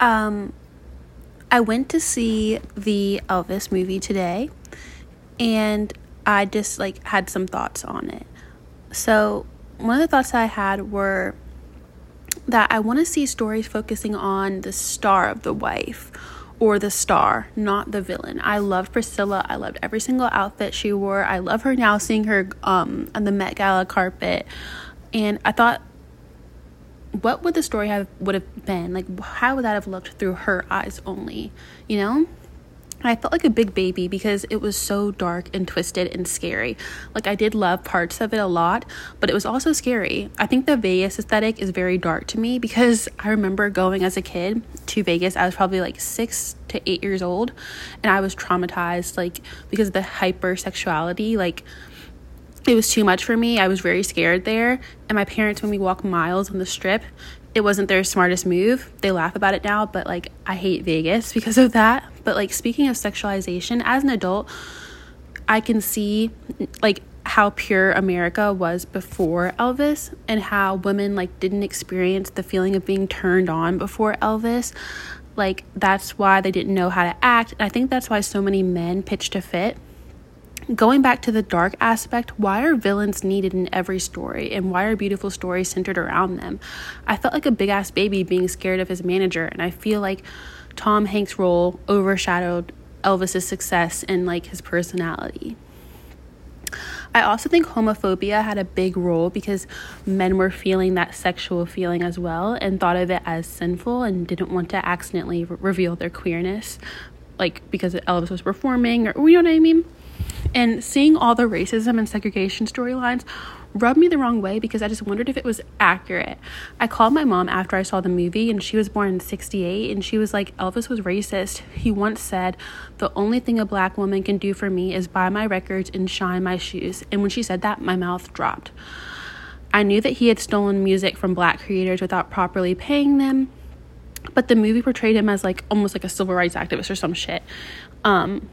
Um, I went to see the Elvis movie today, and I just like had some thoughts on it. So one of the thoughts I had were that I want to see stories focusing on the star of the wife or the star, not the villain. I loved Priscilla. I loved every single outfit she wore. I love her now seeing her um, on the Met Gala carpet. And I thought what would the story have would have been? Like how would that have looked through her eyes only, you know? I felt like a big baby because it was so dark and twisted and scary. Like, I did love parts of it a lot, but it was also scary. I think the Vegas aesthetic is very dark to me because I remember going as a kid to Vegas. I was probably like six to eight years old, and I was traumatized, like, because of the hypersexuality. Like, it was too much for me. I was very scared there. And my parents, when we walk miles on the strip, it wasn't their smartest move. They laugh about it now, but like I hate Vegas because of that. But like speaking of sexualization, as an adult, I can see like how pure America was before Elvis and how women like didn't experience the feeling of being turned on before Elvis. Like that's why they didn't know how to act. And I think that's why so many men pitched a fit going back to the dark aspect, why are villains needed in every story and why are beautiful stories centered around them? I felt like a big ass baby being scared of his manager, and I feel like Tom Hanks' role overshadowed Elvis's success and like his personality. I also think homophobia had a big role because men were feeling that sexual feeling as well and thought of it as sinful and didn't want to accidentally re- reveal their queerness, like because Elvis was performing, or you know what I mean? And seeing all the racism and segregation storylines rubbed me the wrong way because I just wondered if it was accurate. I called my mom after I saw the movie, and she was born in 68, and she was like, Elvis was racist. He once said, The only thing a black woman can do for me is buy my records and shine my shoes. And when she said that, my mouth dropped. I knew that he had stolen music from black creators without properly paying them, but the movie portrayed him as like almost like a civil rights activist or some shit. Um,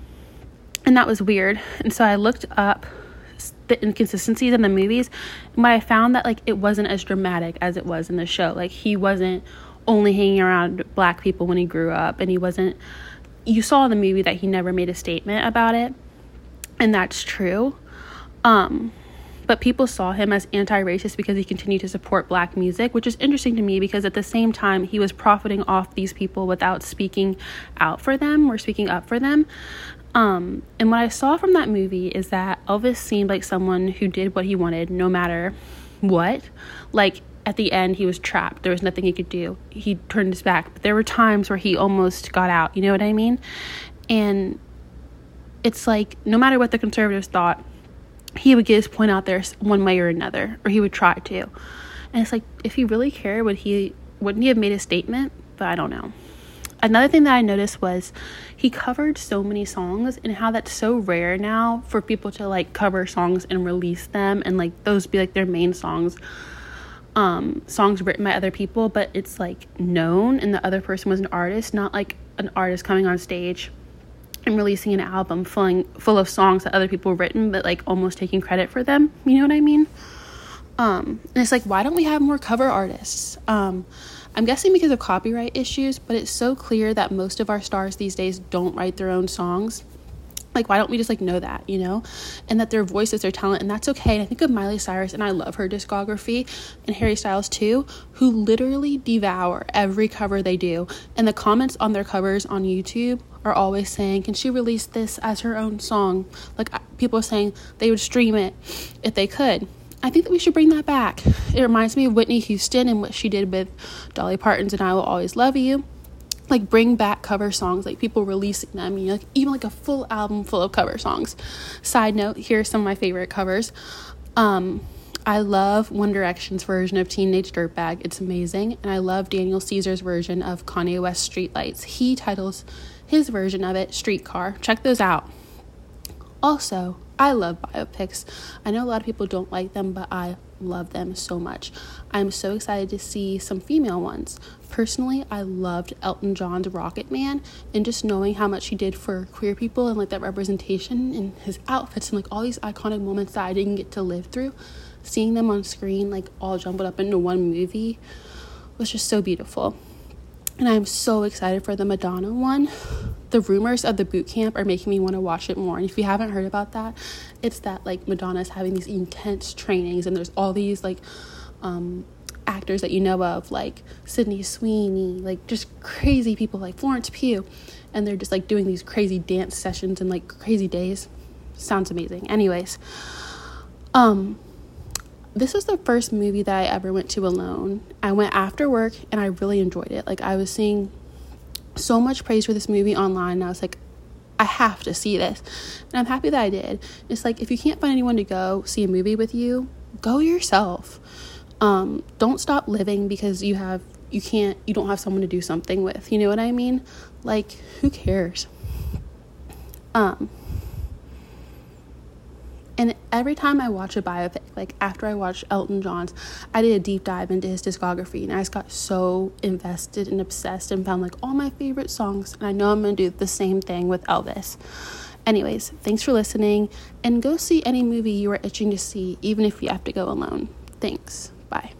and that was weird. And so I looked up the inconsistencies in the movies, and I found that like it wasn't as dramatic as it was in the show. Like he wasn't only hanging around black people when he grew up, and he wasn't. You saw in the movie that he never made a statement about it, and that's true. Um, but people saw him as anti-racist because he continued to support black music, which is interesting to me because at the same time he was profiting off these people without speaking out for them or speaking up for them. Um, and what I saw from that movie is that Elvis seemed like someone who did what he wanted no matter what. Like at the end, he was trapped. There was nothing he could do. He turned his back. But there were times where he almost got out. You know what I mean? And it's like no matter what the conservatives thought, he would get his point out there one way or another, or he would try to. And it's like if he really cared, would he wouldn't he have made a statement? But I don't know another thing that I noticed was he covered so many songs and how that's so rare now for people to like cover songs and release them and like those be like their main songs um songs written by other people but it's like known and the other person was an artist not like an artist coming on stage and releasing an album full, full of songs that other people written but like almost taking credit for them. You know what i mean? Um and it's like why don't we have more cover artists? Um I'm guessing because of copyright issues, but it's so clear that most of our stars these days don't write their own songs. Like, why don't we just like know that, you know? And that their voice is their talent, and that's okay. And I think of Miley Cyrus, and I love her discography, and Harry Styles too, who literally devour every cover they do. And the comments on their covers on YouTube are always saying, Can she release this as her own song? Like, people are saying they would stream it if they could. I think that we should bring that back. It reminds me of Whitney Houston and what she did with Dolly Parton's and I Will Always Love You. Like bring back cover songs, like people releasing them, you know, like even like a full album full of cover songs. Side note, here are some of my favorite covers. Um, I love One Direction's version of Teenage Dirtbag. It's amazing. And I love Daniel Caesar's version of Kanye West Streetlights. He titles his version of it Streetcar. Check those out. Also, I love biopics. I know a lot of people don't like them, but I love them so much. I'm so excited to see some female ones. Personally, I loved Elton John's Rocket Man and just knowing how much he did for queer people and like that representation and his outfits and like all these iconic moments that I didn't get to live through. Seeing them on screen, like all jumbled up into one movie, was just so beautiful. And I'm so excited for the Madonna one. The rumors of the boot camp are making me want to watch it more. And if you haven't heard about that, it's that like Madonna's having these intense trainings and there's all these like um, actors that you know of, like Sydney Sweeney, like just crazy people like Florence Pugh. And they're just like doing these crazy dance sessions and like crazy days. Sounds amazing. Anyways, um, this was the first movie that I ever went to alone. I went after work and I really enjoyed it. Like I was seeing so much praise for this movie online and I was like I have to see this. And I'm happy that I did. It's like if you can't find anyone to go see a movie with you, go yourself. Um, don't stop living because you have you can't you don't have someone to do something with. You know what I mean? Like who cares? Um every time I watch a biopic, like after I watched Elton John's, I did a deep dive into his discography and I just got so invested and obsessed and found like all my favorite songs. And I know I'm to do the same thing with Elvis. Anyways, thanks for listening and go see any movie you are itching to see, even if you have to go alone. Thanks. Bye.